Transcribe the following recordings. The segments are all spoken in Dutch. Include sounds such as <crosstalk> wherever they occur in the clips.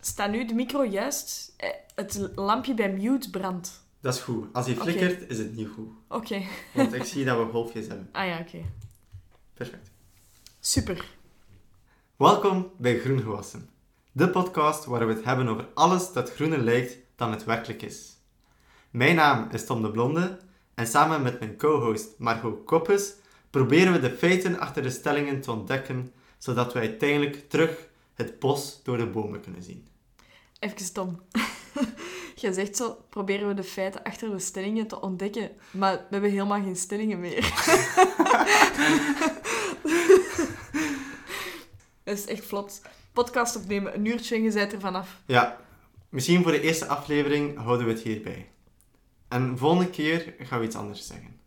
Staat nu de micro juist? Eh, Het lampje bij mute brandt. Dat is goed. Als hij flikkert, is het niet goed. Oké. <laughs> Want ik zie dat we golfjes hebben. Ah ja, oké. Perfect. Super. Welkom bij Groen Gewassen. De podcast waar we het hebben over alles dat groener lijkt dan het werkelijk is. Mijn naam is Tom de Blonde en samen met mijn co-host Margot Koppes proberen we de feiten achter de stellingen te ontdekken, zodat we uiteindelijk terug het bos door de bomen kunnen zien. Even Tom. <laughs> Jij zegt zo, proberen we de feiten achter de stellingen te ontdekken. Maar we hebben helemaal geen stellingen meer. <laughs> Dat is echt vlot. Podcast opnemen, een uurtje en je bent er vanaf. Ja, misschien voor de eerste aflevering houden we het hierbij. En volgende keer gaan we iets anders zeggen.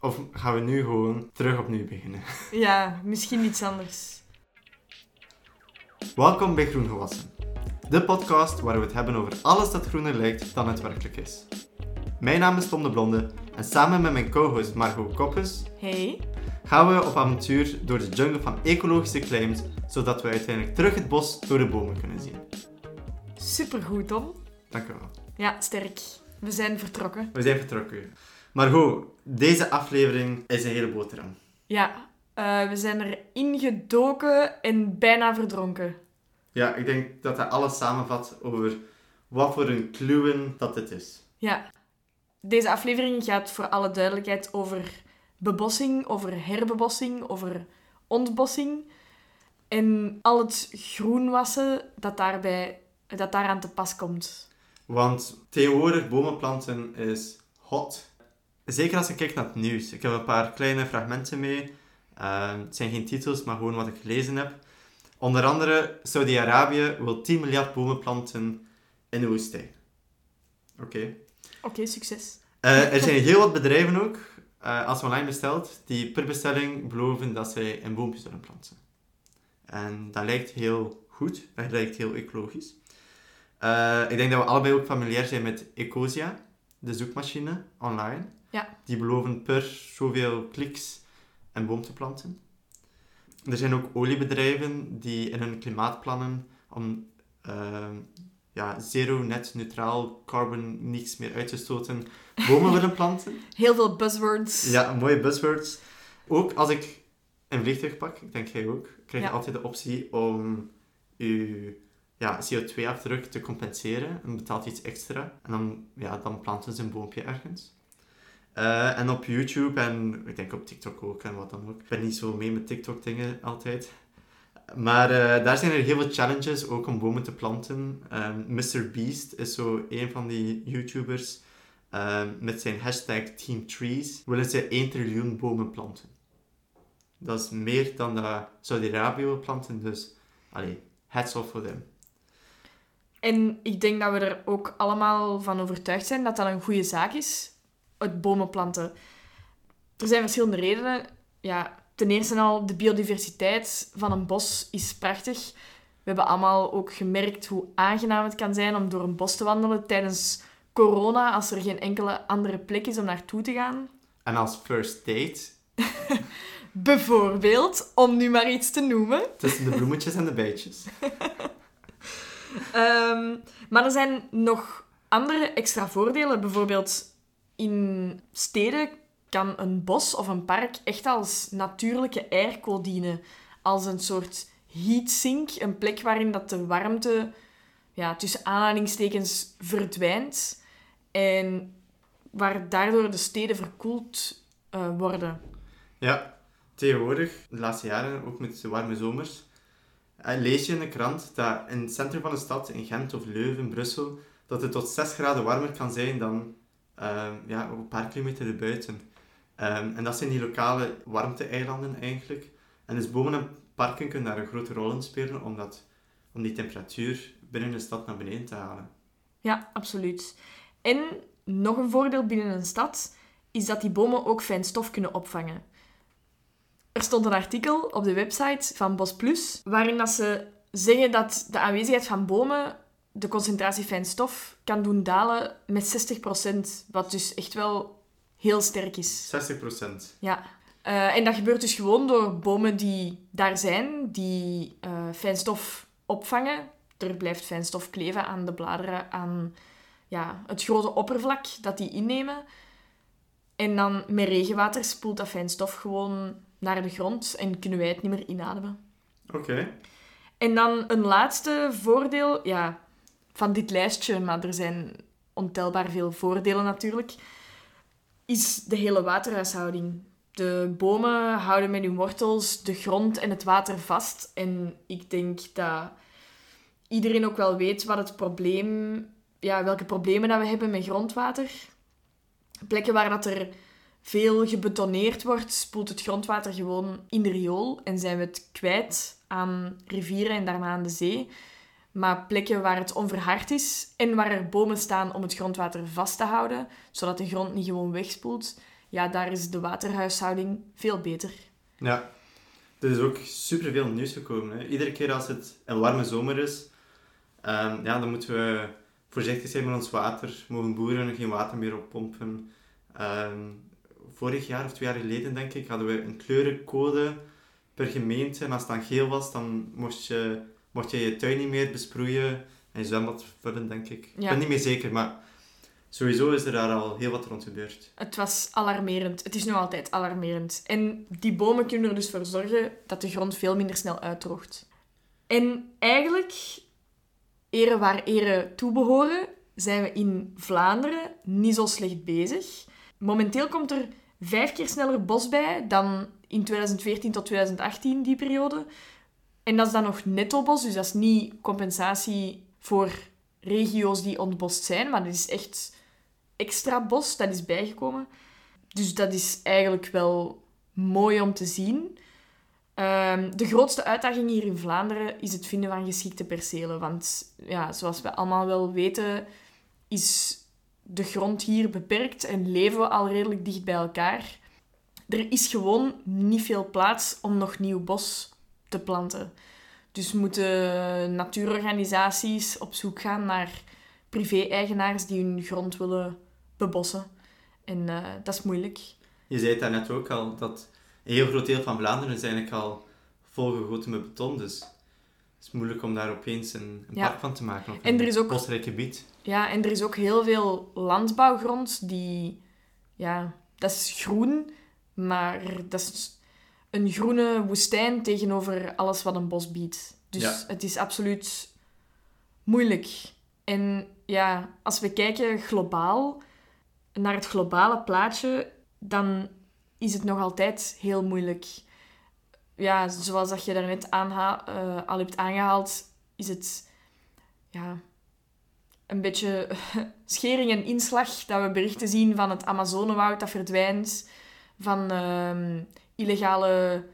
Of gaan we nu gewoon terug opnieuw beginnen. Ja, misschien iets anders. Welkom bij Groen Gewassen. De podcast waar we het hebben over alles dat groener lijkt dan het werkelijk is. Mijn naam is Tom de Blonde en samen met mijn co-host Margot Koppes Hey. gaan we op avontuur door de jungle van ecologische claims, zodat we uiteindelijk terug het bos door de bomen kunnen zien. Supergoed, Tom. Dank u wel. Ja, sterk. We zijn vertrokken. We zijn vertrokken. Margot, deze aflevering is een hele boterham. Ja, eh, we zijn er ingedoken en bijna verdronken. Ja, ik denk dat dat alles samenvat over wat voor een kluwen dat dit is. Ja. Deze aflevering gaat voor alle duidelijkheid over bebossing, over herbebossing, over ontbossing. En al het groenwassen dat, daarbij, dat daaraan te pas komt. Want tegenwoordig bomen planten is hot. Zeker als je kijkt naar het nieuws. Ik heb een paar kleine fragmenten mee. Eh, het zijn geen titels, maar gewoon wat ik gelezen heb. Onder andere, Saudi-Arabië wil 10 miljard bomen planten in de woestijn. Oké. Oké, succes. Eh, er zijn heel wat bedrijven ook, eh, als je online bestelt, die per bestelling beloven dat zij een boompje zullen planten. En dat lijkt heel goed, dat lijkt heel ecologisch. Eh, ik denk dat we allebei ook familiair zijn met Ecosia, de zoekmachine online. Ja. Die beloven per zoveel kliks een boom te planten. Er zijn ook oliebedrijven die in hun klimaatplannen om eh, ja, zero net neutraal carbon niks meer uit te stoten bomen <laughs> willen planten. Heel veel buzzwords. Ja, mooie buzzwords. Ook als ik een vliegtuig pak, ik denk jij ook, krijg je Ja. altijd de optie om je ja, CO2-afdruk te compenseren. En betaalt iets extra. En dan, ja, dan planten ze een boompje ergens. Eh, en op YouTube en ik denk op TikTok ook en wat dan ook. Ik ben niet zo mee met TikTok-dingen altijd. Maar eh, daar zijn er heel veel challenges, ook om bomen te planten. Ehm Mr. Beast is zo een van die YouTubers. Ehm, met zijn hashtag Team Trees willen ze 1 triljoen bomen planten. Dat is meer dan dat Saudi-Arabië wil planten, dus allee, hats off for them. En ik denk dat we er ook allemaal van overtuigd zijn dat dat een goede zaak is, het bomen planten. Er zijn verschillende redenen. Ja, ten eerste al, de biodiversiteit van een bos is prachtig. We hebben allemaal ook gemerkt hoe aangenaam het kan zijn om door een bos te wandelen tijdens corona, als er geen enkele andere plek is om naartoe te gaan. En als first date, <laughs> Bijvoorbeeld, om nu maar iets te noemen. tussen de bloemetjes en de bijtjes. <laughs> Ehm, maar er zijn nog andere extra voordelen. Bijvoorbeeld in steden kan een bos of een park echt als natuurlijke airco dienen. Als een soort heatsink, een plek waarin dat de warmte ja, tussen aanhalingstekens verdwijnt. En waar daardoor de steden verkoeld eh, worden. Ja, tegenwoordig, de laatste jaren, ook met de warme zomers, eh, lees je in de krant dat in het centrum van de stad, in Gent of Leuven, Brussel, dat het tot 6 graden warmer kan zijn dan eh, ja, een paar kilometer erbuiten. Ehm, en dat zijn die lokale warmte-eilanden eigenlijk. En dus bomen en parken kunnen daar een grote rol in spelen om, dat, om die temperatuur binnen de stad naar beneden te halen. Ja, absoluut. En nog een voordeel binnen een stad is dat die bomen ook fijn stof kunnen opvangen. Er stond een artikel op de website van Bos Plus waarin dat ze zeggen dat de aanwezigheid van bomen de concentratie fijn stof kan doen dalen met 60%, wat dus echt wel heel sterk is. 60%. Ja. Eh, en dat gebeurt dus gewoon door bomen die daar zijn, die eh fijn stof opvangen Er blijft fijnstof kleven aan de bladeren, aan ja, het grote oppervlak dat die innemen. En dan met regenwater spoelt dat fijnstof gewoon naar de grond en kunnen wij het niet meer inademen. Oké. En dan een laatste voordeel ja, van dit lijstje, maar er zijn ontelbaar veel voordelen natuurlijk, is de hele waterhuishouding. De bomen houden met hun wortels de grond en het water vast. En ik denk dat iedereen ook wel weet wat het probleem, ja, welke problemen dat we hebben met grondwater. Plekken waar dat er veel gebetoneerd wordt, spoelt het grondwater gewoon in de riool en zijn we het kwijt aan rivieren en daarna aan de zee. Maar plekken waar het onverhard is en waar er bomen staan om het grondwater vast te houden, zodat de grond niet gewoon wegspoelt, ja, daar is de waterhuishouding veel beter. Ja. Er is ook superveel nieuws gekomen. Hè. Iedere keer als het een warme zomer is, ehm, ja, dan moeten we voorzichtig zijn met ons water. Mogen boeren geen water meer oppompen. Ehm, vorig jaar of twee jaar geleden, denk ik, hadden we een kleurencode per gemeente. En als het dan geel was, dan mocht je, mocht je je tuin niet meer besproeien en je zwembad vullen, denk ik. Ik ben niet meer zeker, maar sowieso is er daar al heel wat rond gebeurd. Het was alarmerend. Het is nu altijd alarmerend. En die bomen kunnen er dus voor zorgen dat de grond veel minder snel uitdroogt. En eigenlijk, ere waar ere toebehoren, zijn we in Vlaanderen niet zo slecht bezig. Momenteel komt er vijf keer sneller bos bij dan in 2014 tot 2018, die periode. En dat is dan nog netto bos, dus dat is niet compensatie voor regio's die ontbost zijn, maar dat is echt extra bos dat is bijgekomen. Dus dat is eigenlijk wel mooi om te zien. Ehm, de grootste uitdaging hier in Vlaanderen is het vinden van geschikte percelen. Want ja, zoals we allemaal wel weten, is de grond hier beperkt en leven we al redelijk dicht bij elkaar. Er is gewoon niet veel plaats om nog nieuw bos te planten. Dus moeten natuurorganisaties op zoek gaan naar privé-eigenaars die hun grond willen bebossen. En eh, dat is moeilijk. Je zei het daarnet ook al, dat een heel groot deel van Vlaanderen is eigenlijk al volgegoten met beton. Dus het is moeilijk om daar opeens een, een Ja. park van te maken. Of En een er is ook- bosrijk gebied. Ja, en er is ook heel veel landbouwgrond die... Ja, dat is groen, maar dat is een groene woestijn tegenover alles wat een bos biedt. Dus Ja. het is absoluut moeilijk. En ja, als we kijken globaal naar het globale plaatje, dan is het nog altijd heel moeilijk. Ja, zoals dat je daarnet eh, al hebt aangehaald, is het ja, een beetje <laughs> schering en inslag dat we berichten zien van het Amazonewoud dat verdwijnt, van ehm, illegale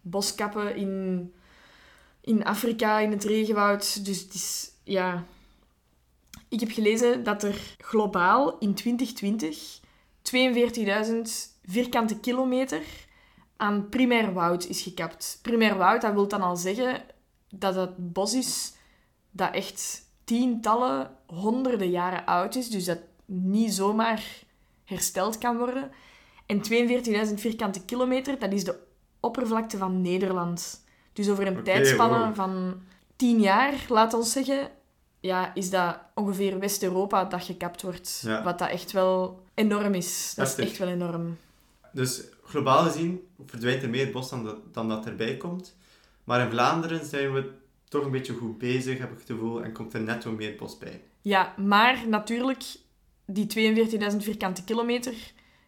boskappen in, in Afrika, in het regenwoud. Dus het is, ja... Ik heb gelezen dat er globaal in 2020 42.000 vierkante kilometer aan primair woud is gekapt. Primair woud, dat wil dan al zeggen dat het bos is dat echt tientallen, honderden jaren oud is, dus dat niet zomaar hersteld kan worden. En 42.000 vierkante kilometer, dat is de oppervlakte van Nederland. Dus over een Oké, tijdspanne wow. van tien jaar, laat ons zeggen, ja, is dat ongeveer West-Europa dat gekapt wordt. Ja. Wat dat echt wel enorm is. Dat is echt wel enorm. Dus globaal gezien verdwijnt er meer bos dan dat, dan dat erbij komt. Maar in Vlaanderen zijn we toch een beetje goed bezig, heb ik het gevoel, en komt er netto meer bos bij. Ja, maar natuurlijk, die 42.000 vierkante kilometer,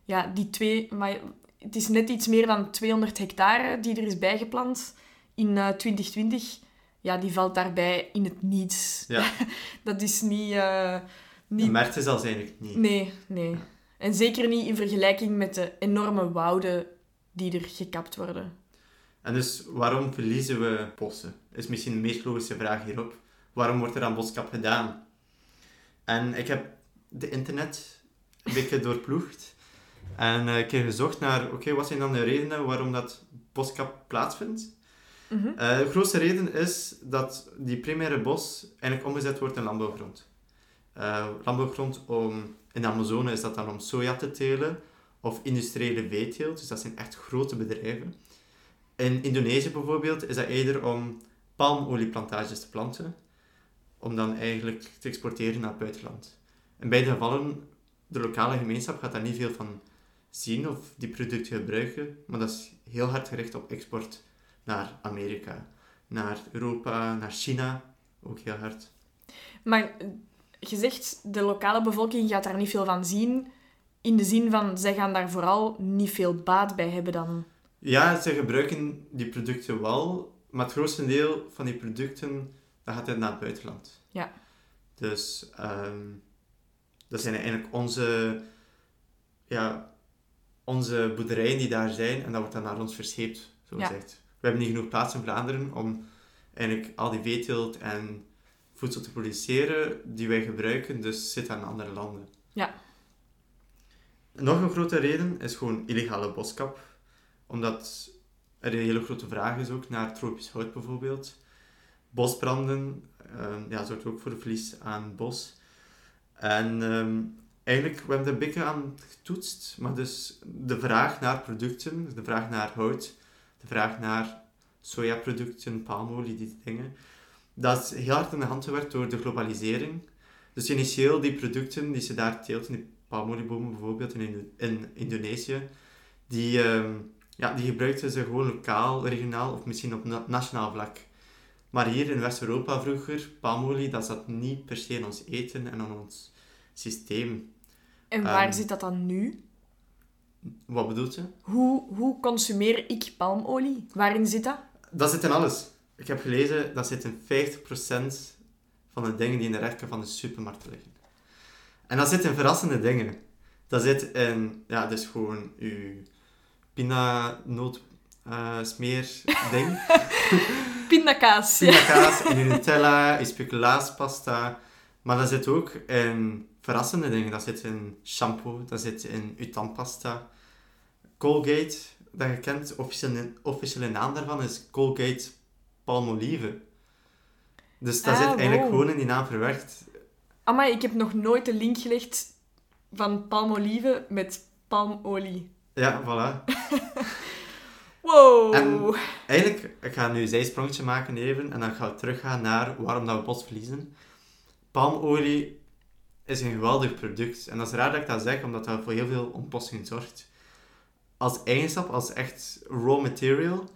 ja, die twee, maar het is net iets meer dan 200 hectare die er is bijgeplant in eh, 2020. Ja, die valt daarbij in het niets. Ja, <laughs> Dat is niet... eh, je niet... het zelfs eigenlijk niet. Nee, nee. En zeker niet in vergelijking met de enorme wouden die er gekapt worden. En dus waarom verliezen we bossen? Is misschien de meest logische vraag hierop. Waarom wordt er aan boskap gedaan? En ik heb de internet een beetje <laughs> doorploegd. En eh, ik heb gezocht naar, oké, wat zijn dan de redenen waarom dat boskap plaatsvindt? Mhm. Eh, de grootste reden is dat die primaire bos eigenlijk omgezet wordt in landbouwgrond. Eh, landbouwgrond om, in de Amazone is dat dan om soja te telen of industriële veeteelt, dus dat zijn echt grote bedrijven. In Indonesië bijvoorbeeld is dat eerder om palmolieplantages te planten. om dan eigenlijk te exporteren naar het buitenland. In beide gevallen, de lokale gemeenschap gaat daar niet veel van zien of die producten gebruiken, maar dat is heel hard gericht op export naar Amerika, naar Europa, naar China, ook heel hard. Maar je zegt, de lokale bevolking gaat daar niet veel van zien, in de zin van, zij gaan daar vooral niet veel baat bij hebben dan. Ja, ze gebruiken die producten wel, maar het grootste deel van die producten dat gaat naar het buitenland. Ja. Dus ehm, dat zijn eigenlijk onze, ja, onze boerderijen die daar zijn en dat wordt dan naar ons verscheept, zo Ja. gezegd. We hebben niet genoeg plaats in Vlaanderen om eigenlijk al die veeteelt en voedsel te produceren die wij gebruiken, dus zit aan andere landen. Ja. Nog een grote reden is gewoon illegale boskap. Omdat er een hele grote vraag is ook naar tropisch hout bijvoorbeeld. Bosbranden eh, ja, zorgt ook voor verlies aan bos. En ehm, eigenlijk, we hebben er een beetje aan getoetst. Maar dus de vraag naar producten, de vraag naar hout, de vraag naar sojaproducten, palmolie, die dingen. Dat is heel hard in de hand gewerkt door de globalisering. Dus initieel die producten die ze daar teelten, die palmoliebomen bijvoorbeeld in, in Indonesië, die, ehm, ja, die gebruikten ze gewoon lokaal, regionaal of misschien op na- nationaal vlak. Maar hier in West-Europa vroeger, palmolie, dat zat niet per se in ons eten en in ons systeem. En waar Ehm. zit dat dan nu? Wat bedoelt je? Hoe, hoe consumeer ik palmolie? Waarin zit dat? Dat zit in alles. Ik heb gelezen, dat zit in 50% van de dingen die in de rekken van de supermarkt liggen. En dat zit in verrassende dingen. Dat zit in, ja, dus gewoon uw pinanoot eh smeer ding. <laughs> Pindakaas. Pindakaas, in Nutella, in speculaaspasta. Maar dat zit ook in verrassende dingen. Dat zit in shampoo, dat zit in uw tandpasta. Colgate, dat je kent, officiële, officiële naam daarvan is Colgate Palmolive. Dus dat Ah, zit eigenlijk wow. gewoon in die naam verwerkt. Amai, ik heb nog nooit de link gelegd van palmolive met palmolie. Ja, voilà. <laughs> Wow. En- Eigenlijk, ik ga nu een zijsprongetje maken even en dan gaan we teruggaan naar waarom dat we bos verliezen. Palmolie is een geweldig product. En dat is raar dat ik dat zeg, omdat dat voor heel veel ontbossing zorgt. Als eigenschap, als echt raw material,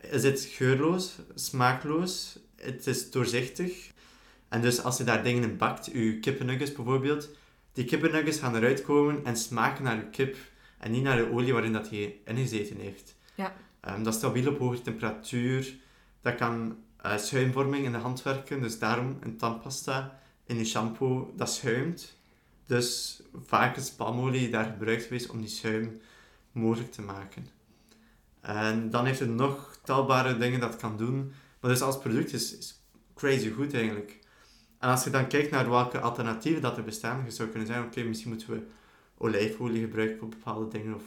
is het geurloos, smaakloos, het is doorzichtig. En dus als je daar dingen in bakt, je kippennuggets bijvoorbeeld, die kippennuggets gaan eruit komen en smaken naar je kip en niet naar de olie waarin dat je ingezeten heeft. Ja. Ehm, dat is stabiel op hoge temperatuur. Dat kan eh, schuimvorming in de hand werken, dus daarom een tandpasta in je shampoo, dat schuimt. Dus vaak is palmolie daar gebruikt geweest om die schuim mogelijk te maken. En dan heeft het nog telbare dingen dat het kan doen. Maar dus als product is, is crazy goed eigenlijk. En als je dan kijkt naar welke alternatieven dat er bestaan, je zou kunnen zeggen, oké, misschien moeten we olijfolie gebruiken voor bepaalde dingen of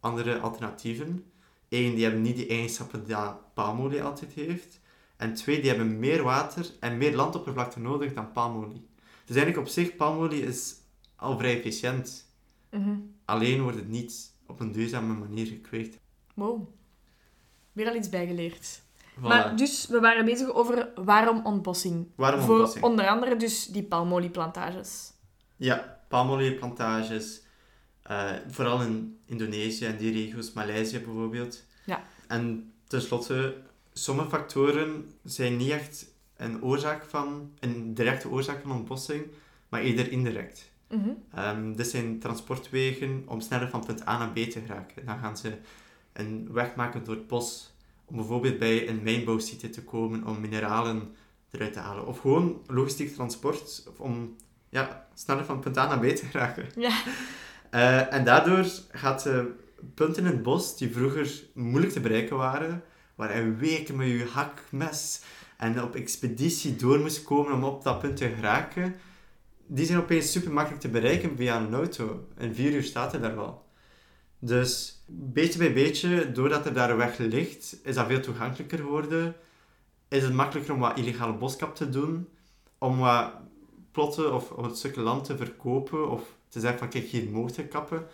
andere alternatieven. Eén, die hebben niet die eigenschappen die palmolie altijd heeft. En twee, die hebben meer water en meer landoppervlakte nodig dan palmolie. Dus eigenlijk op zich, palmolie is al vrij efficiënt. Mhm. Alleen wordt het niet op een duurzame manier gekweekt. Wow. Weer al iets bijgeleerd. Voilà. Maar dus, we waren bezig over waarom ontbossing. Waarom Voor ontbossing? onder andere dus die palmolieplantages. Ja, palmolieplantages. eh, vooral in Indonesië en die regio's, Maleisië bijvoorbeeld. Ja. En tenslotte, sommige factoren zijn niet echt een, oorzaak van, een directe oorzaak van ontbossing, maar eerder indirect. Ehm, dit zijn transportwegen om sneller van punt A naar B te geraken. Dan gaan ze een weg maken door het bos om bijvoorbeeld bij een mijnbouwsite te komen om mineralen eruit te halen. Of gewoon logistiek transport om ja, sneller van punt A naar B te geraken. <laughs> Ja. Eh, en daardoor gaat de punten in het bos die vroeger moeilijk te bereiken waren, waar je weken met je hakmes en op expeditie door moest komen om op dat punt te geraken, die zijn opeens super makkelijk te bereiken via een auto. In vier uur staat er daar wel. Dus beetje bij beetje, doordat er daar een weg ligt, is dat veel toegankelijker geworden. Is het makkelijker om wat illegale boskap te doen, om wat plotten of, of stukje land te verkopen of te zeggen van kijk, hier je kappen.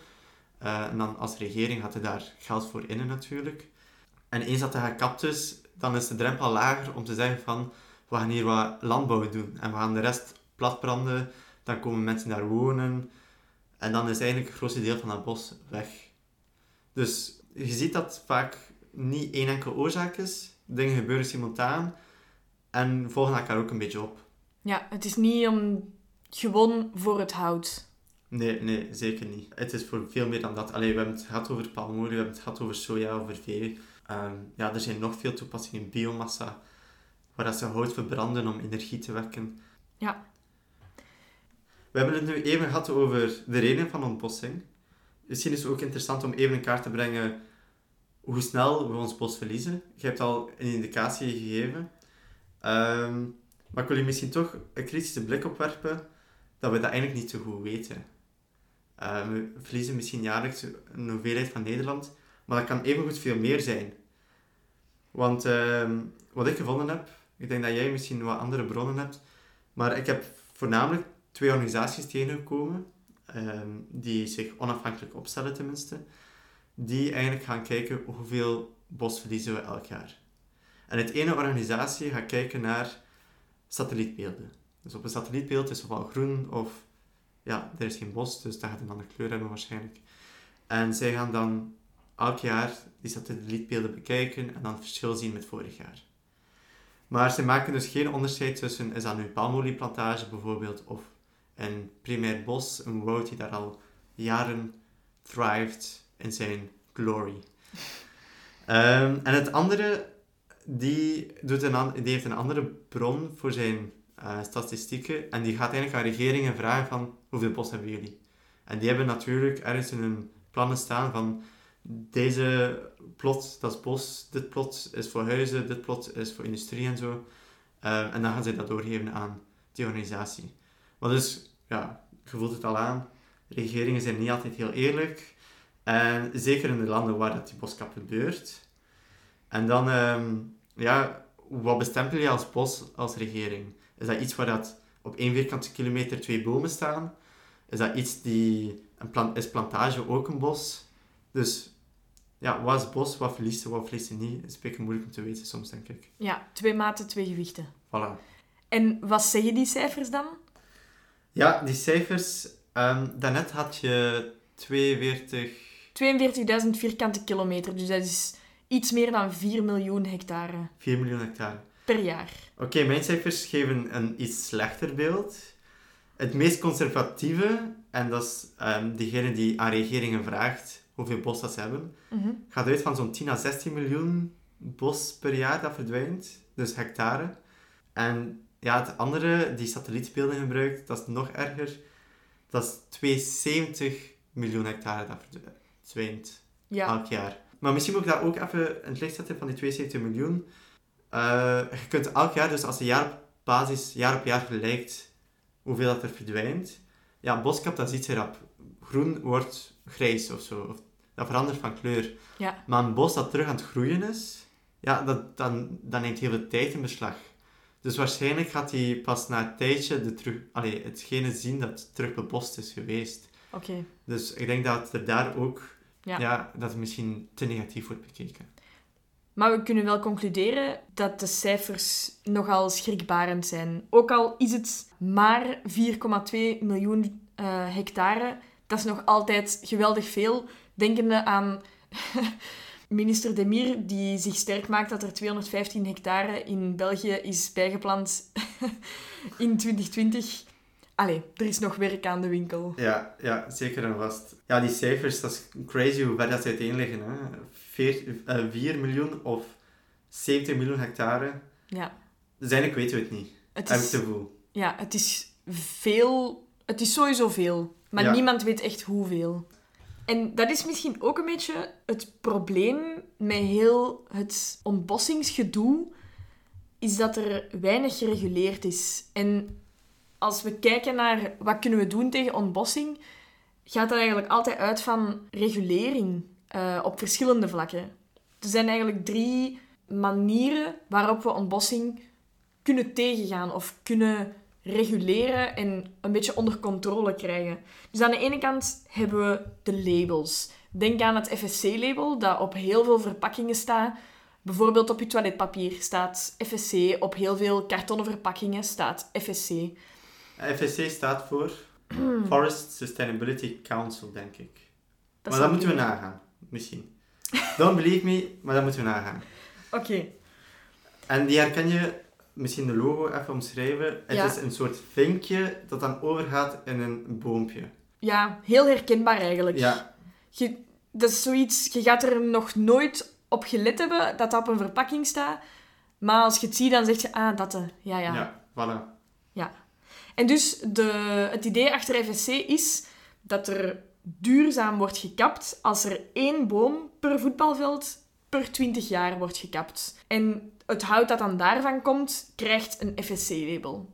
Eh, en dan als regering had je daar geld voor in natuurlijk. En eens dat dat gekapt is, dan is de drempel lager om te zeggen van we gaan hier wat landbouw doen. En we gaan de rest platbranden. Dan komen mensen daar wonen. En dan is eigenlijk het grootste deel van dat bos weg. Dus je ziet dat vaak niet één enkele oorzaak is. Dingen gebeuren simultaan. En volgen elkaar ook een beetje op. Ja, het is niet om gewoon voor het hout. Nee, nee, zeker niet. Het is voor veel meer dan dat. Allee, we hebben het gehad over palmolie, we hebben het gehad over soja, over vee. Ehm, ja, er zijn nog veel toepassingen in biomassa, waar dat ze hout verbranden om energie te wekken. Ja. We hebben het nu even gehad over de reden van ontbossing. Misschien is het ook interessant om even in kaart te brengen hoe snel we ons bos verliezen. Je hebt al een indicatie gegeven. Ehm, maar ik wil je misschien toch een kritische blik op werpen dat we dat eigenlijk niet zo goed weten. Uh, we verliezen misschien jaarlijks een hoeveelheid van Nederland, maar dat kan evengoed veel meer zijn. Want ehm, wat ik gevonden heb, ik denk dat jij misschien wat andere bronnen hebt, maar ik heb voornamelijk twee organisaties tegengekomen, ehm, die zich onafhankelijk opstellen tenminste, die eigenlijk gaan kijken hoeveel bos verliezen we elk jaar. En het ene organisatie gaat kijken naar satellietbeelden. Dus op een satellietbeeld is ofwel groen of ja, er is geen bos, dus dat gaat een andere kleur hebben waarschijnlijk. En zij gaan dan elk jaar die satellietbeelden bekijken en dan het verschil zien met vorig jaar. Maar ze maken dus geen onderscheid tussen, is dat nu palmolieplantage bijvoorbeeld, of een primair bos, een woud die daar al jaren thrived in zijn glory. <laughs> Ehm, en het andere, die, doet een, die heeft een andere bron voor zijn uh, statistieken. En die gaat eigenlijk aan regeringen vragen van hoeveel bos hebben jullie? En die hebben natuurlijk ergens in hun plannen staan van deze plot, dat is bos, dit plot is voor huizen, dit plot is voor industrie en zo. Uh, en dan gaan ze dat doorgeven aan die organisatie. Maar dus, ja, je voelt het al aan, regeringen zijn niet altijd heel eerlijk. En zeker in de landen waar dat die boskap gebeurt. En dan, um, ja, wat bestempel je als bos als regering? Is dat iets waar dat op één vierkante kilometer twee bomen staan? Is dat iets die... Een plant, is plantage ook een bos? Dus ja, wat is bos, wat verliest ze, wat verliest ze niet? is een beetje moeilijk om te weten soms, denk ik. Ja, twee maten, twee gewichten. Voilà. En wat zeggen die cijfers dan? Ja, die cijfers... Um, daarnet had je 42... 42.000 vierkante kilometer, dus dat is iets meer dan 4 miljoen hectare. 4 miljoen hectare per jaar. Oké, mijn cijfers geven een iets slechter beeld. Het meest conservatieve, en dat is um, degene die aan regeringen vraagt hoeveel bos dat ze hebben, mm gaat uit van zo'n 10 à 16 miljoen bos per jaar dat verdwijnt. Dus hectare. En ja, het andere, die satellietbeelden gebruikt, dat is nog erger. Dat is 72 miljoen hectare dat verdwijnt ja. elk jaar. Maar misschien moet ik dat ook even in het licht zetten van die 72 miljoen. Uh, je kunt elk jaar, dus als je jaar op basis, jaar op jaar vergelijkt hoeveel dat er verdwijnt, ja, boskap dat ziet erop. Groen wordt grijs of zo. Of, dat verandert van kleur. Ja. Maar een bos dat terug aan het groeien is, ja, dat, dan, dan neemt heel veel tijd in beslag. Dus waarschijnlijk gaat hij pas na een tijdje de terug, allee, hetgene zien dat terug bebost is geweest. Oké. Dus ik denk dat er daar ook, ja. ja, dat het misschien te negatief wordt bekeken. Maar we kunnen wel concluderen dat de cijfers nogal schrikbarend zijn. Ook al is het maar 4,2 miljoen uh, hectare, dat is nog altijd geweldig veel. Denkende aan <laughs> minister Demir, die zich sterk maakt dat er 215 hectare in België is bijgeplant <laughs> in 2020. Allee, er is nog werk aan de winkel. Ja, ja zeker en vast. Ja, die cijfers, dat is crazy hoe ver dat ze uiteen liggen. Hè. 4, uh, 4 miljoen of 70 miljoen hectare. Ja. Dus eigenlijk weten we het niet. Het is, Heb ik Ja, het is veel. Het is sowieso veel. Maar niemand weet echt hoeveel. En dat is misschien ook een beetje het probleem met heel het ontbossingsgedoe, is dat er weinig gereguleerd is. En als we kijken naar wat kunnen we doen tegen ontbossing, gaat dat eigenlijk altijd uit van regulering uh, op verschillende vlakken. Er zijn eigenlijk drie manieren waarop we ontbossing kunnen tegengaan of kunnen reguleren en een beetje onder controle krijgen. Dus aan de ene kant hebben we de labels. Denk aan het FSC-label, dat op heel veel verpakkingen staat. Bijvoorbeeld op je toiletpapier staat FSC, op heel veel kartonnen verpakkingen staat FSC. FSC staat voor Forest Sustainability Council, denk ik. Dat maar dat moeten we nagaan, misschien. Don't believe me, maar dat moeten we nagaan. <laughs> Oké. En die herken je, misschien de logo even omschrijven. Het Ja. is een soort vinkje dat dan overgaat in een boompje. Ja, heel herkenbaar eigenlijk. Ja, Je, dat is zoiets, je gaat er nog nooit op gelet hebben dat dat op een verpakking staat. Maar als je het ziet, dan zeg je, ah, dat, eh, ja, ja. ja. voilà. En dus de, het idee achter FSC is dat er duurzaam wordt gekapt als er één boom per voetbalveld per 20 jaar wordt gekapt. En het hout dat dan daarvan komt, krijgt een FSC-label.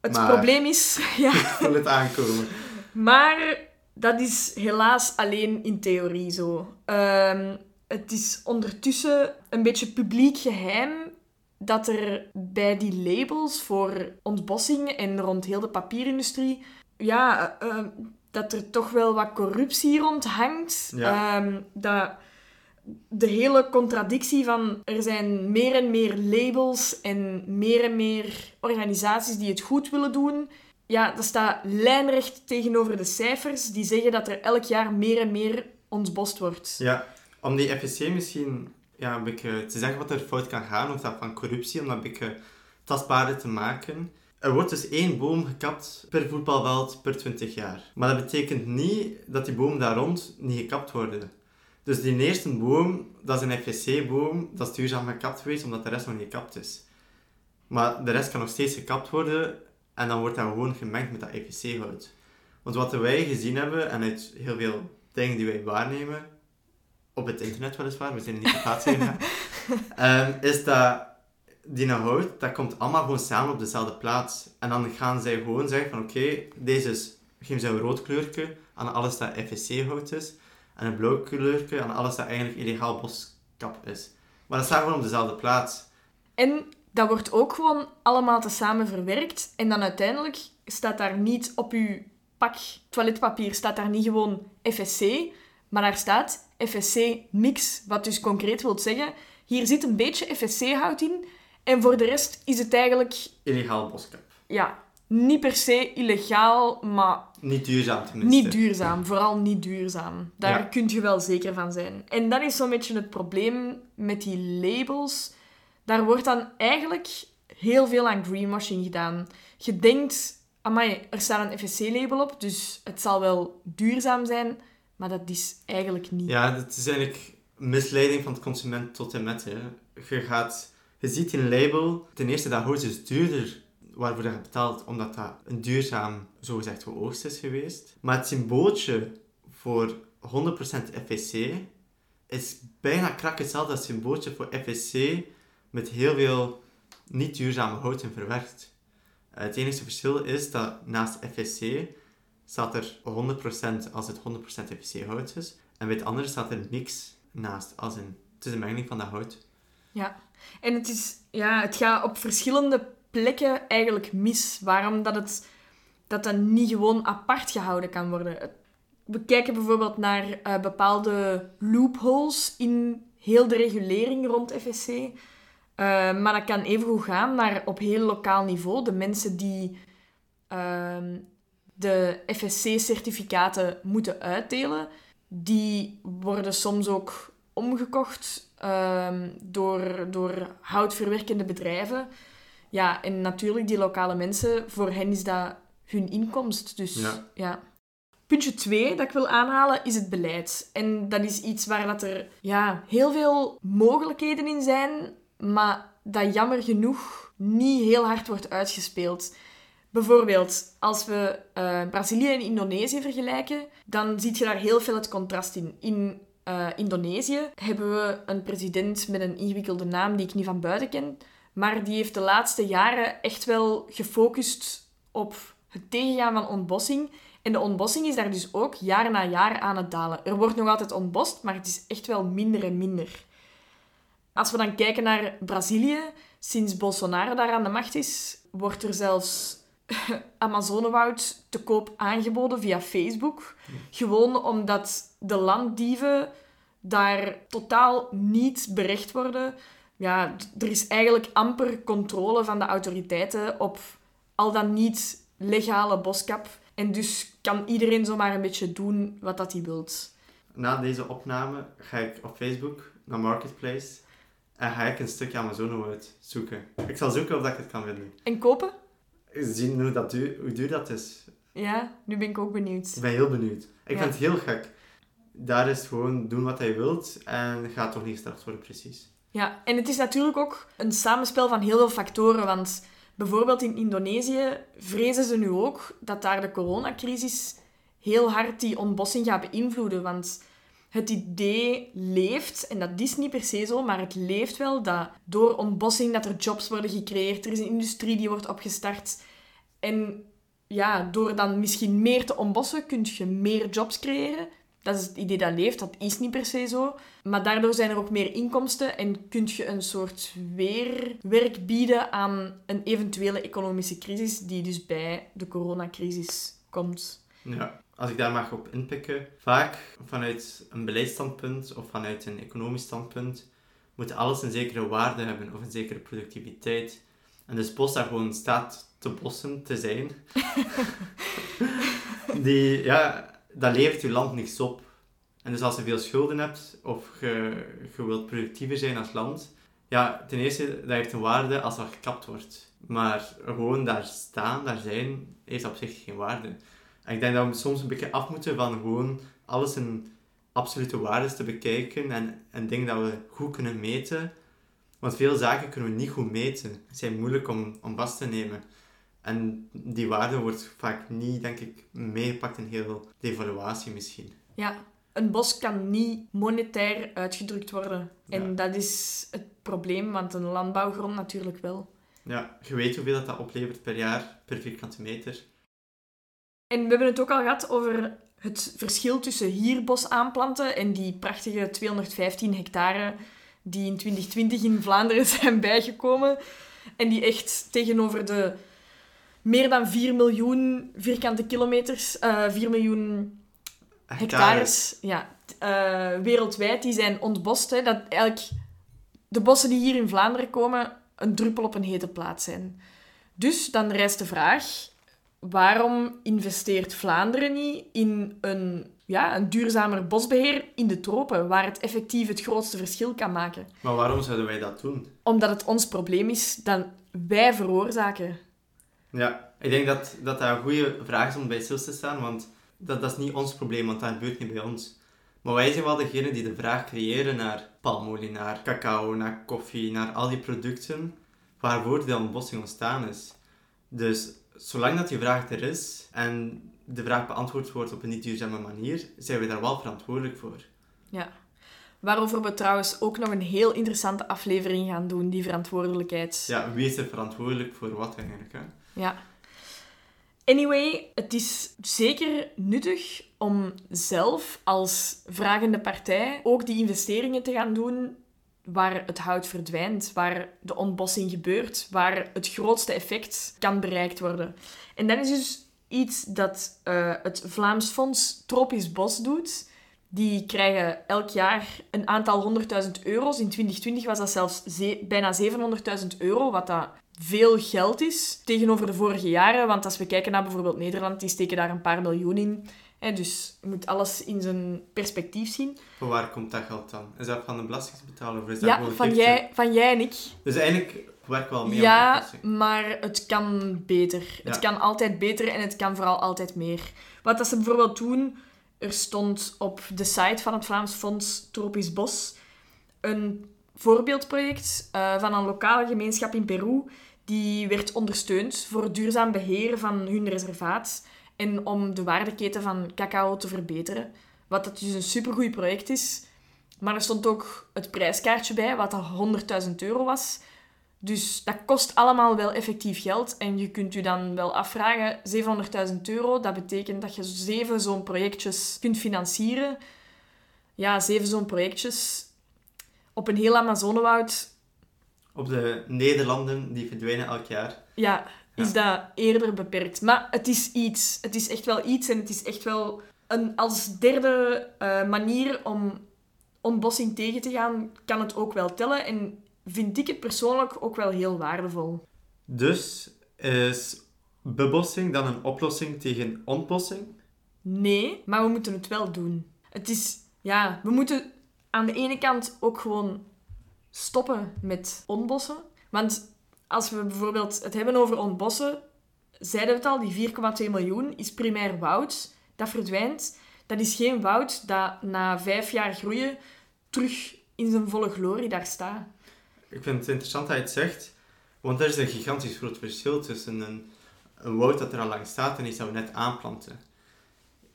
Het Maar- probleem is... <laughs> Ja, Ik voel het aankomen. maar dat is helaas alleen in theorie zo. Ehm, het is ondertussen een beetje publiek geheim dat er bij die labels voor ontbossing en rond heel de papierindustrie, ja, eh, eh, dat er toch wel wat corruptie rond hangt. Ja. Ehm, dat de hele contradictie van er zijn meer en meer labels en meer en meer organisaties die het goed willen doen. Ja, dat staat lijnrecht tegenover de cijfers die zeggen dat er elk jaar meer en meer ontbost wordt. Ja, om die FSC misschien ja, een te zeggen wat er fout kan gaan, of dat van corruptie, om dat een beetje tastbaarder te maken. Er wordt dus één boom gekapt per voetbalveld per 20 jaar. Maar dat betekent niet dat die bomen daar rond niet gekapt worden. Dus die eerste boom, dat is een FSC-boom, dat is duurzaam gekapt geweest, omdat de rest nog niet gekapt is. Maar de rest kan nog steeds gekapt worden, en dan wordt dat gewoon gemengd met dat FSC-hout. Want wat wij gezien hebben, en uit heel veel dingen die wij waarnemen, op het internet weliswaar, we zijn niet geplaatst gegaan, <laughs> ehm, is dat die hout, dat komt allemaal gewoon samen op dezelfde plaats. En dan gaan zij gewoon zeggen van oké, deze is, geven ze een rood kleurtje aan alles dat FSC-hout is, en een blauw kleurtje aan alles dat eigenlijk illegaal boskap is. Maar dat staat gewoon op dezelfde plaats. En dat wordt ook gewoon allemaal tezamen verwerkt. En dan uiteindelijk staat daar niet op uw pak toiletpapier, staat daar niet gewoon FSC, maar daar staat FSC niks. Wat dus concreet wil zeggen, hier zit een beetje FSC-hout in. En voor de rest is het eigenlijk, Illegaal boskap. ja, niet per se illegaal, maar Niet duurzaam tenminste. niet duurzaam. Vooral niet duurzaam. Daar Ja. kun je wel zeker van zijn. En dat is zo'n beetje het probleem met die labels. Daar wordt dan eigenlijk heel veel aan greenwashing gedaan. Je denkt, amai, er staat een FSC-label op, dus het zal wel duurzaam zijn. Maar dat is eigenlijk niet. Ja, het is eigenlijk misleiding van de consument tot en met. Hè. Je, gaat, je ziet een label, ten eerste dat hout is duurder waarvoor je betaalt, omdat dat een duurzaam, zogezegd, geoogst is geweest. Maar het symbooltje voor 100% FSC is bijna krak hetzelfde als het symbooltje voor FSC met heel veel niet duurzame houten verwerkt. Eh, Het enige verschil is dat naast FSC staat er 100% als het 100% FSC hout is. En bij het andere staat er niks naast, als in, het is een mengeling van dat hout. Ja. En het, is, ja, het gaat op verschillende plekken eigenlijk mis. Waarom dat het dat dat niet gewoon apart gehouden kan worden. We kijken bijvoorbeeld naar eh, bepaalde loopholes in heel de regulering rond FSC. Eh, maar dat kan evengoed gaan naar op heel lokaal niveau. De mensen die ehm, de FSC-certificaten moeten uitdelen, die worden soms ook omgekocht ehm, door, door houtverwerkende bedrijven. Ja, en natuurlijk, die lokale mensen, voor hen is dat hun inkomst. Dus Ja. ja. Puntje 2 dat ik wil aanhalen is het beleid. En dat is iets waar dat er ja, heel veel mogelijkheden in zijn, maar dat jammer genoeg niet heel hard wordt uitgespeeld. Bijvoorbeeld, als we eh, Brazilië en Indonesië vergelijken, dan zie je daar heel veel het contrast in. In eh, Indonesië hebben we een president met een ingewikkelde naam die ik niet van buiten ken, maar die heeft de laatste jaren echt wel gefocust op het tegengaan van ontbossing. En de ontbossing is daar dus ook jaar na jaar aan het dalen. Er wordt nog altijd ontbost, maar het is echt wel minder en minder. Als we dan kijken naar Brazilië, sinds Bolsonaro daar aan de macht is, wordt er zelfs <laughs> Amazonewoud te koop aangeboden via Facebook. Gewoon omdat de landdieven daar totaal niet berecht worden. Ja, er is eigenlijk amper controle van de autoriteiten op al dan niet legale boskap. En dus kan iedereen zomaar een beetje doen wat dat hij wilt. Na deze opname ga ik op Facebook naar Marketplace en ga ik een stukje Amazonewoud zoeken. Ik zal zoeken of dat ik het kan vinden. En kopen? Zien hoe, dat duur, hoe duur dat is. Ja, nu ben ik ook benieuwd. Ik ben heel benieuwd. Ik Ja. vind het heel gek. Daar is gewoon doen wat hij wilt en gaat toch niet gestraft worden, precies. Ja, en het is natuurlijk ook een samenspel van heel veel factoren. Want bijvoorbeeld in Indonesië vrezen ze nu ook dat daar de coronacrisis heel hard die ontbossing gaat beïnvloeden. Want het idee leeft, en dat is niet per se zo, maar het leeft wel dat door ontbossing dat er jobs worden gecreëerd. Er is een industrie die wordt opgestart. En ja, door dan misschien meer te ontbossen, kun je meer jobs creëren. Dat is het idee dat leeft, dat is niet per se zo. Maar daardoor zijn er ook meer inkomsten en kun je een soort weerwerk bieden aan een eventuele economische crisis die dus bij de coronacrisis komt. Ja, als ik daar mag op inpikken. Vaak vanuit een beleidsstandpunt of vanuit een economisch standpunt moet alles een zekere waarde hebben of een zekere productiviteit. En dus bos daar gewoon staat te bossen te zijn, <laughs> die, ja, dat levert je land niks op. En dus als je veel schulden hebt of je, wilt productiever zijn als land, ja, ten eerste, dat heeft een waarde als dat gekapt wordt. Maar gewoon daar staan, daar zijn, heeft op zich geen waarde. En ik denk dat we soms een beetje af moeten van gewoon alles in absolute waardes te bekijken en, en dingen dat we goed kunnen meten. Want veel zaken kunnen we niet goed meten. Ze zijn moeilijk om, om vast te nemen. En die waarde wordt vaak niet, denk ik, meegepakt in heel de evaluatie misschien. Ja, een bos kan niet monetair uitgedrukt worden. En dat is het probleem, want een landbouwgrond natuurlijk wel. Ja, je weet hoeveel dat, dat oplevert per jaar, per vierkante meter. En we hebben het ook al gehad over het verschil tussen hier bos aanplanten en die prachtige 215 hectare die in 2020 in Vlaanderen <laughs> zijn bijgekomen. En die echt tegenover de meer dan 4 miljoen vierkante kilometers, eh 4 miljoen hectares, ja, eh, wereldwijd, die zijn ontbost. Hè, dat eigenlijk de bossen die hier in Vlaanderen komen een druppel op een hete plaat zijn. Dus dan rijst de vraag, waarom investeert Vlaanderen niet in een, ja, een duurzamer bosbeheer in de tropen, waar het effectief het grootste verschil kan maken? Maar waarom zouden wij dat doen? Omdat het ons probleem is dat wij veroorzaken. Ja, ik denk dat dat, daar een goede vraag is om bij stil te staan, want dat, dat is niet ons probleem, want dat gebeurt niet bij ons. Maar wij zijn wel degene die de vraag creëren naar palmolie, naar cacao, naar koffie, naar al die producten waarvoor de ontbossing ontstaan is. Dus zolang dat die vraag er is en de vraag beantwoord wordt op een niet duurzame manier, zijn we daar wel verantwoordelijk voor. Ja. Waarover we trouwens ook nog een heel interessante aflevering gaan doen, die verantwoordelijkheid. Ja, wie is er verantwoordelijk voor wat eigenlijk? Hè? Ja. Anyway, het is zeker nuttig om zelf als vragende partij ook die investeringen te gaan doen waar het hout verdwijnt, waar de ontbossing gebeurt, waar het grootste effect kan bereikt worden. En dat is dus iets dat eh, het Vlaams Fonds Tropisch Bos doet. Die krijgen elk jaar een aantal honderdduizend euro's. In 2020 was dat zelfs ze- bijna 700.000 euro, wat dat veel geld is tegenover de vorige jaren. Want als we kijken naar bijvoorbeeld Nederland, die steken daar een paar miljoen in. Hè, dus je moet alles in zijn perspectief zien. Van waar komt dat geld dan? Is dat van de belastingbetaler of is dat Ja, gewoon van jij, van jij en ik. Dus eigenlijk werken we al mee aan de Ja, maar het kan beter. Het kan altijd beter en het kan vooral altijd meer. Wat dat ze bijvoorbeeld doen, er stond op de site van het Vlaams Fonds Tropisch Bos een voorbeeldproject eh, van een lokale gemeenschap in Peru. Die werd ondersteund voor duurzaam beheer van hun reservaat en om de waardeketen van cacao te verbeteren. Wat dat dus een supergoed project is. Maar er stond ook het prijskaartje bij, wat dat 100.000 euro was. Dus dat kost allemaal wel effectief geld. En je kunt je dan wel afvragen, 700.000 euro, dat betekent dat je zeven zo'n projectjes kunt financieren. Ja, zeven zo'n projectjes op een heel Amazonewoud, Op de Nederlanden die verdwijnen elk jaar. ja, is dat eerder beperkt. Maar het is iets. Het is echt wel iets en het is echt wel een als derde eh, manier om ontbossing tegen te gaan, kan het ook wel tellen. En vind ik het persoonlijk ook wel heel waardevol. Dus is bebossing dan een oplossing tegen ontbossing? Nee, maar we moeten het wel doen. Het is, ja, we moeten aan de ene kant ook gewoon stoppen met ontbossen. Want als we bijvoorbeeld het hebben over ontbossen, zeiden we het al, die 4,2 miljoen is primair woud. Dat verdwijnt. Dat is geen woud dat na vijf jaar groeien terug in zijn volle glorie daar staat. Ik vind het interessant dat je het zegt, want er is een gigantisch groot verschil tussen een, een woud dat er al lang staat en iets dat we net aanplanten.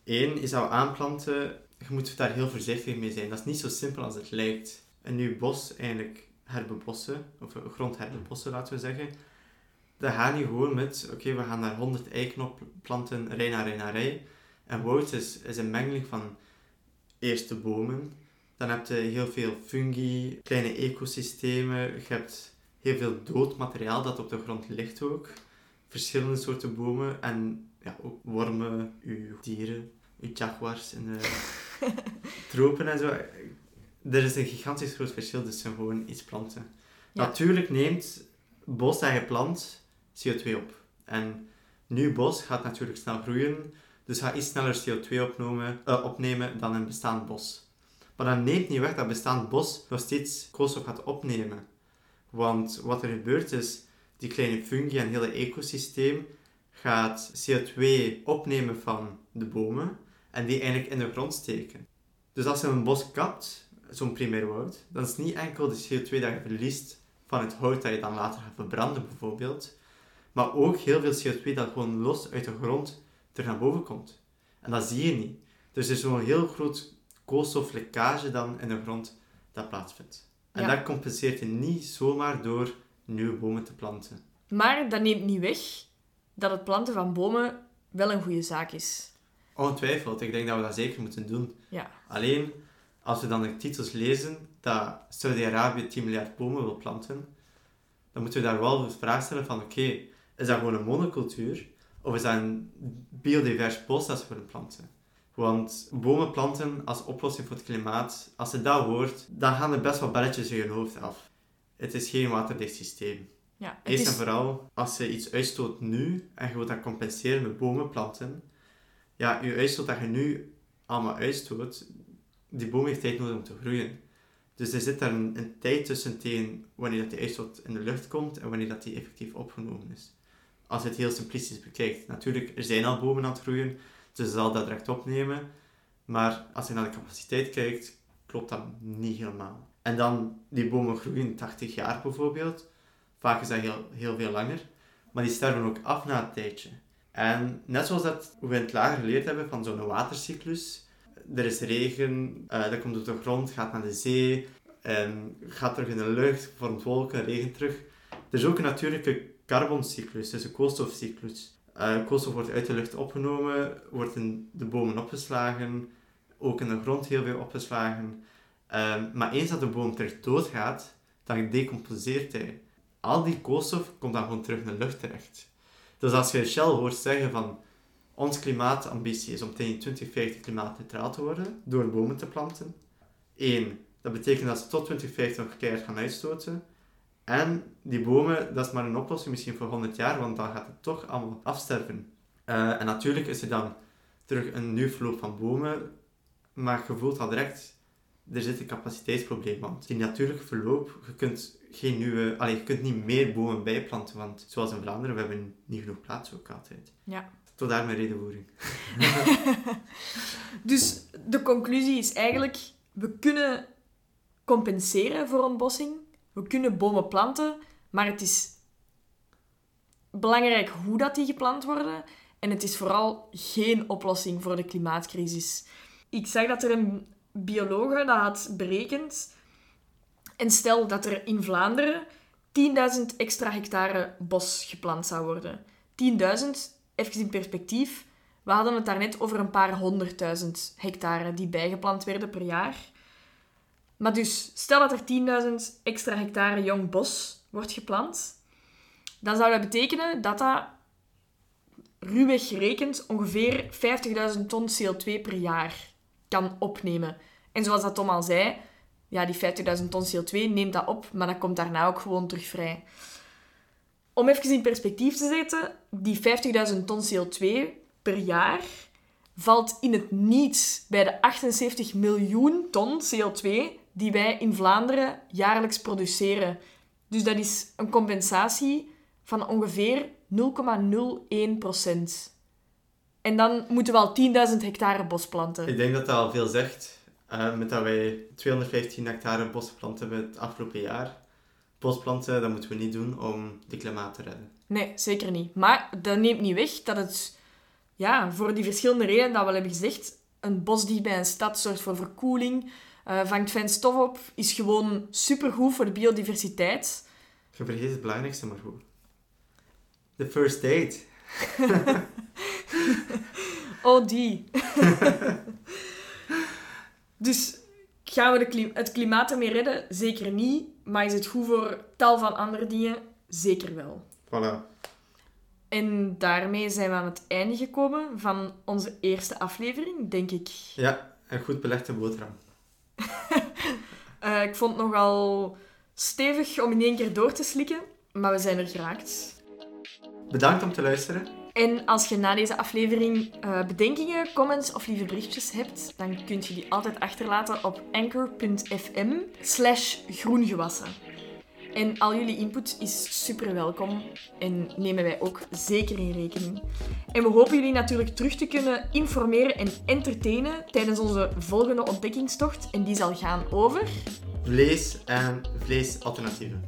Eén is dat aanplanten, je moet daar heel voorzichtig mee zijn. Dat is niet zo simpel als het lijkt. Een nieuw bos eigenlijk herbebossen, of grond herbebossen laten we zeggen, dat gaat niet gewoon met, oké, we gaan daar 100 eiken op planten, rij na rij na rij. En woud is, is een mengeling van eerst de bomen, dan heb je heel veel fungi, kleine ecosystemen, je hebt heel veel dood materiaal dat op de grond ligt ook. Verschillende soorten bomen en ja, ook wormen, uw dieren, uw jaguars in de <laughs> tropen en zo. Er is een gigantisch groot verschil tussen gewoon iets planten. Natuurlijk neemt bos dat je plant CO2 op. En nu bos gaat natuurlijk snel groeien, dus gaat iets sneller CO2 opnemen, uh, opnemen dan een bestaand bos. Maar dat neemt niet weg dat bestaand bos nog steeds koolstof gaat opnemen. Want wat er gebeurt is, die kleine fungi en het hele ecosysteem gaat CO2 opnemen van de bomen en die eigenlijk in de grond steken. Dus als je een bos kapt, zo'n primair woud, dan is het niet enkel de CO2 dat je verliest van het hout dat je dan later gaat verbranden bijvoorbeeld, maar ook heel veel CO2 dat gewoon los uit de grond terug naar boven komt. En dat zie je niet. Dus er is zo'n heel groot koolstoflekkage dan in de grond dat plaatsvindt. En dat compenseert je niet zomaar door nieuwe bomen te planten. Maar dat neemt niet weg dat het planten van bomen wel een goede zaak is. Ongetwijfeld, ik denk dat we dat zeker moeten doen. Ja. Alleen, als we dan de titels lezen dat Saudi-Arabië 10 miljard bomen wil planten, dan moeten we daar wel de vraag stellen van oké, is dat gewoon een monocultuur? Of is dat een biodivers bos dat ze willen planten? Want bomen planten als oplossing voor het klimaat, als je dat hoort, dan gaan er best wel belletjes in je hoofd af. Het is geen waterdicht systeem. Ja, Eerst en vooral, als je iets uitstoot nu en je wilt dat compenseren met bomen planten, ja, je uitstoot dat je nu allemaal uitstoot, die boom heeft tijd nodig om te groeien. Dus er zit daar een, een tijd tussen tegen wanneer dat die uitstoot in de lucht komt en wanneer dat die effectief opgenomen is. Als je het heel simplistisch bekijkt. Natuurlijk, er zijn al bomen aan het groeien, dus ze zal dat direct opnemen. Maar als je naar de capaciteit kijkt, klopt dat niet helemaal. En dan, die bomen groeien 80 jaar bijvoorbeeld. Vaak is dat heel, heel veel langer. Maar die sterven ook af na een tijdje. En net zoals dat we in het lager geleerd hebben van zo'n watercyclus. Er is regen, uh, dat komt op de grond, gaat naar de zee, en gaat terug in de lucht, vormt wolken, regen terug. Er is ook een natuurlijke carboncyclus, dus een koolstofcyclus. Uh, koolstof wordt uit de lucht opgenomen, wordt in de bomen opgeslagen, ook in de grond heel veel opgeslagen. Uh, maar eens dat de boom terug doodgaat, dan decomposeert hij. Al die koolstof komt dan gewoon terug in de lucht terecht. Dus als je Shell hoort zeggen van ons klimaatambitie is om tegen 2050 klimaatneutraal te worden door bomen te planten. Eén, dat betekent dat ze tot 2050 nog keihard gaan uitstoten. En die bomen, dat is maar een oplossing misschien voor 100 jaar, want dan gaat het toch allemaal afsterven. Uh, en natuurlijk is er dan terug een nieuw verloop van bomen, maar je voelt al direct, er zit een capaciteitsprobleem. Want die natuurlijke verloop, je kunt, geen nieuwe, allez, je kunt niet meer bomen bijplanten, want zoals in Vlaanderen, we hebben niet genoeg plaats ook altijd. Ja. Tot daar mijn redenvoering. <laughs> dus de conclusie is eigenlijk, we kunnen compenseren voor ontbossing, we kunnen bomen planten, maar het is belangrijk hoe dat die geplant worden. En het is vooral geen oplossing voor de klimaatcrisis. Ik zag dat er een biologe dat had berekend. En stel dat er in Vlaanderen 10.000 extra hectare bos geplant zou worden. 10.000, even in perspectief. We hadden het daarnet over een paar honderdduizend hectare die bijgeplant werden per jaar. Maar dus, stel dat er 10.000 extra hectare jong bos wordt geplant, dan zou dat betekenen dat dat ruwweg gerekend ongeveer 50.000 ton CO2 per jaar kan opnemen. En zoals dat Tom al zei, ja, die 50.000 ton CO2 neemt dat op, maar dat komt daarna ook gewoon terug vrij. Om even in perspectief te zetten, die 50.000 ton CO2 per jaar valt in het niets bij de 78 miljoen ton CO2 die wij in Vlaanderen jaarlijks produceren. Dus dat is een compensatie van ongeveer 0,01 procent. En dan moeten we al 10.000 hectare bos planten. Ik denk dat dat al veel zegt. Uh, met dat wij 215 hectare bos geplant hebben het afgelopen jaar. Bosplanten, dat moeten we niet doen om de klimaat te redden. Nee, zeker niet. Maar dat neemt niet weg dat het, ja, voor die verschillende redenen dat we al hebben gezegd, een bos die bij een stad zorgt voor verkoeling, uh, vangt fijn stof op, is gewoon supergoed voor de biodiversiteit. Je vergeet het belangrijkste maar goed. De first date. <laughs> oh, die. <laughs> dus gaan we de het klimaat ermee redden? Zeker niet. Maar is het goed voor tal van andere dingen? Zeker wel. Voilà. En daarmee zijn we aan het einde gekomen van onze eerste aflevering, denk ik. Ja, een goed belegde boterham. Uh, <laughs> ik vond het nogal stevig om in één keer door te slikken, maar we zijn er geraakt. Bedankt om te luisteren. En als je na deze aflevering uh, bedenkingen, comments of lieve berichtjes hebt, dan kun je die altijd achterlaten op anchor.fm slash groengewassen. En al jullie input is super welkom en nemen wij ook zeker in rekening. En we hopen jullie natuurlijk terug te kunnen informeren en entertainen tijdens onze volgende ontdekkingstocht. En die zal gaan over... Vlees en vleesalternatieven.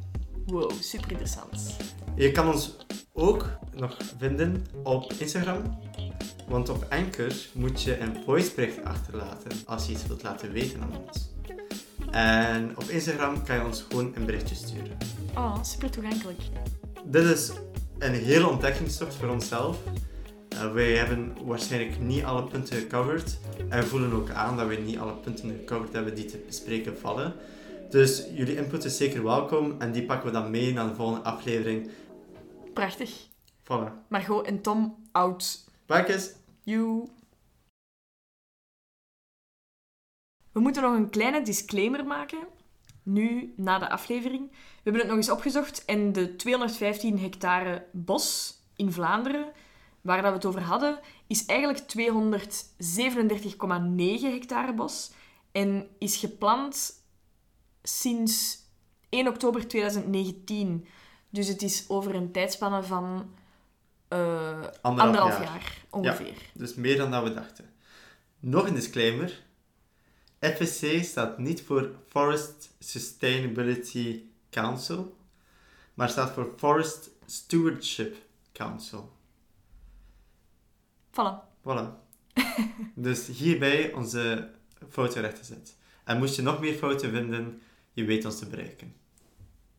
Wow, super interessant. Je kan ons ook nog vinden op Instagram. Want op Anchor moet je een voicebericht achterlaten als je iets wilt laten weten aan ons. En op Instagram kan je ons gewoon een berichtje sturen. Oh, super toegankelijk. Dit is een hele ontdekkingstocht voor onszelf. Uh, wij hebben waarschijnlijk niet alle punten gecoverd. En we voelen ook aan dat we niet alle punten gecoverd hebben die te bespreken vallen. Dus jullie input is zeker welkom en die pakken we dan mee naar de volgende aflevering. Prachtig. Voilà. Margot en Tom, out. Bakjes. You. We moeten nog een kleine disclaimer maken. Nu, na de aflevering. We hebben het nog eens opgezocht en de 215 hectare bos in Vlaanderen, waar dat we het over hadden, is eigenlijk 237,9 hectare bos en is geplant sinds 1 oktober 2019. Dus het is over een tijdspanne van uh, anderhalf, jaar. ongeveer. Ja, dus meer dan dat we dachten. Nog een disclaimer. FSC staat niet voor Forest Sustainability Council, maar staat voor Forest Stewardship Council. Voilà. Voilà. <laughs> dus hierbij onze fouten recht gezet. En moest je nog meer fouten vinden, je weet ons te bereiken.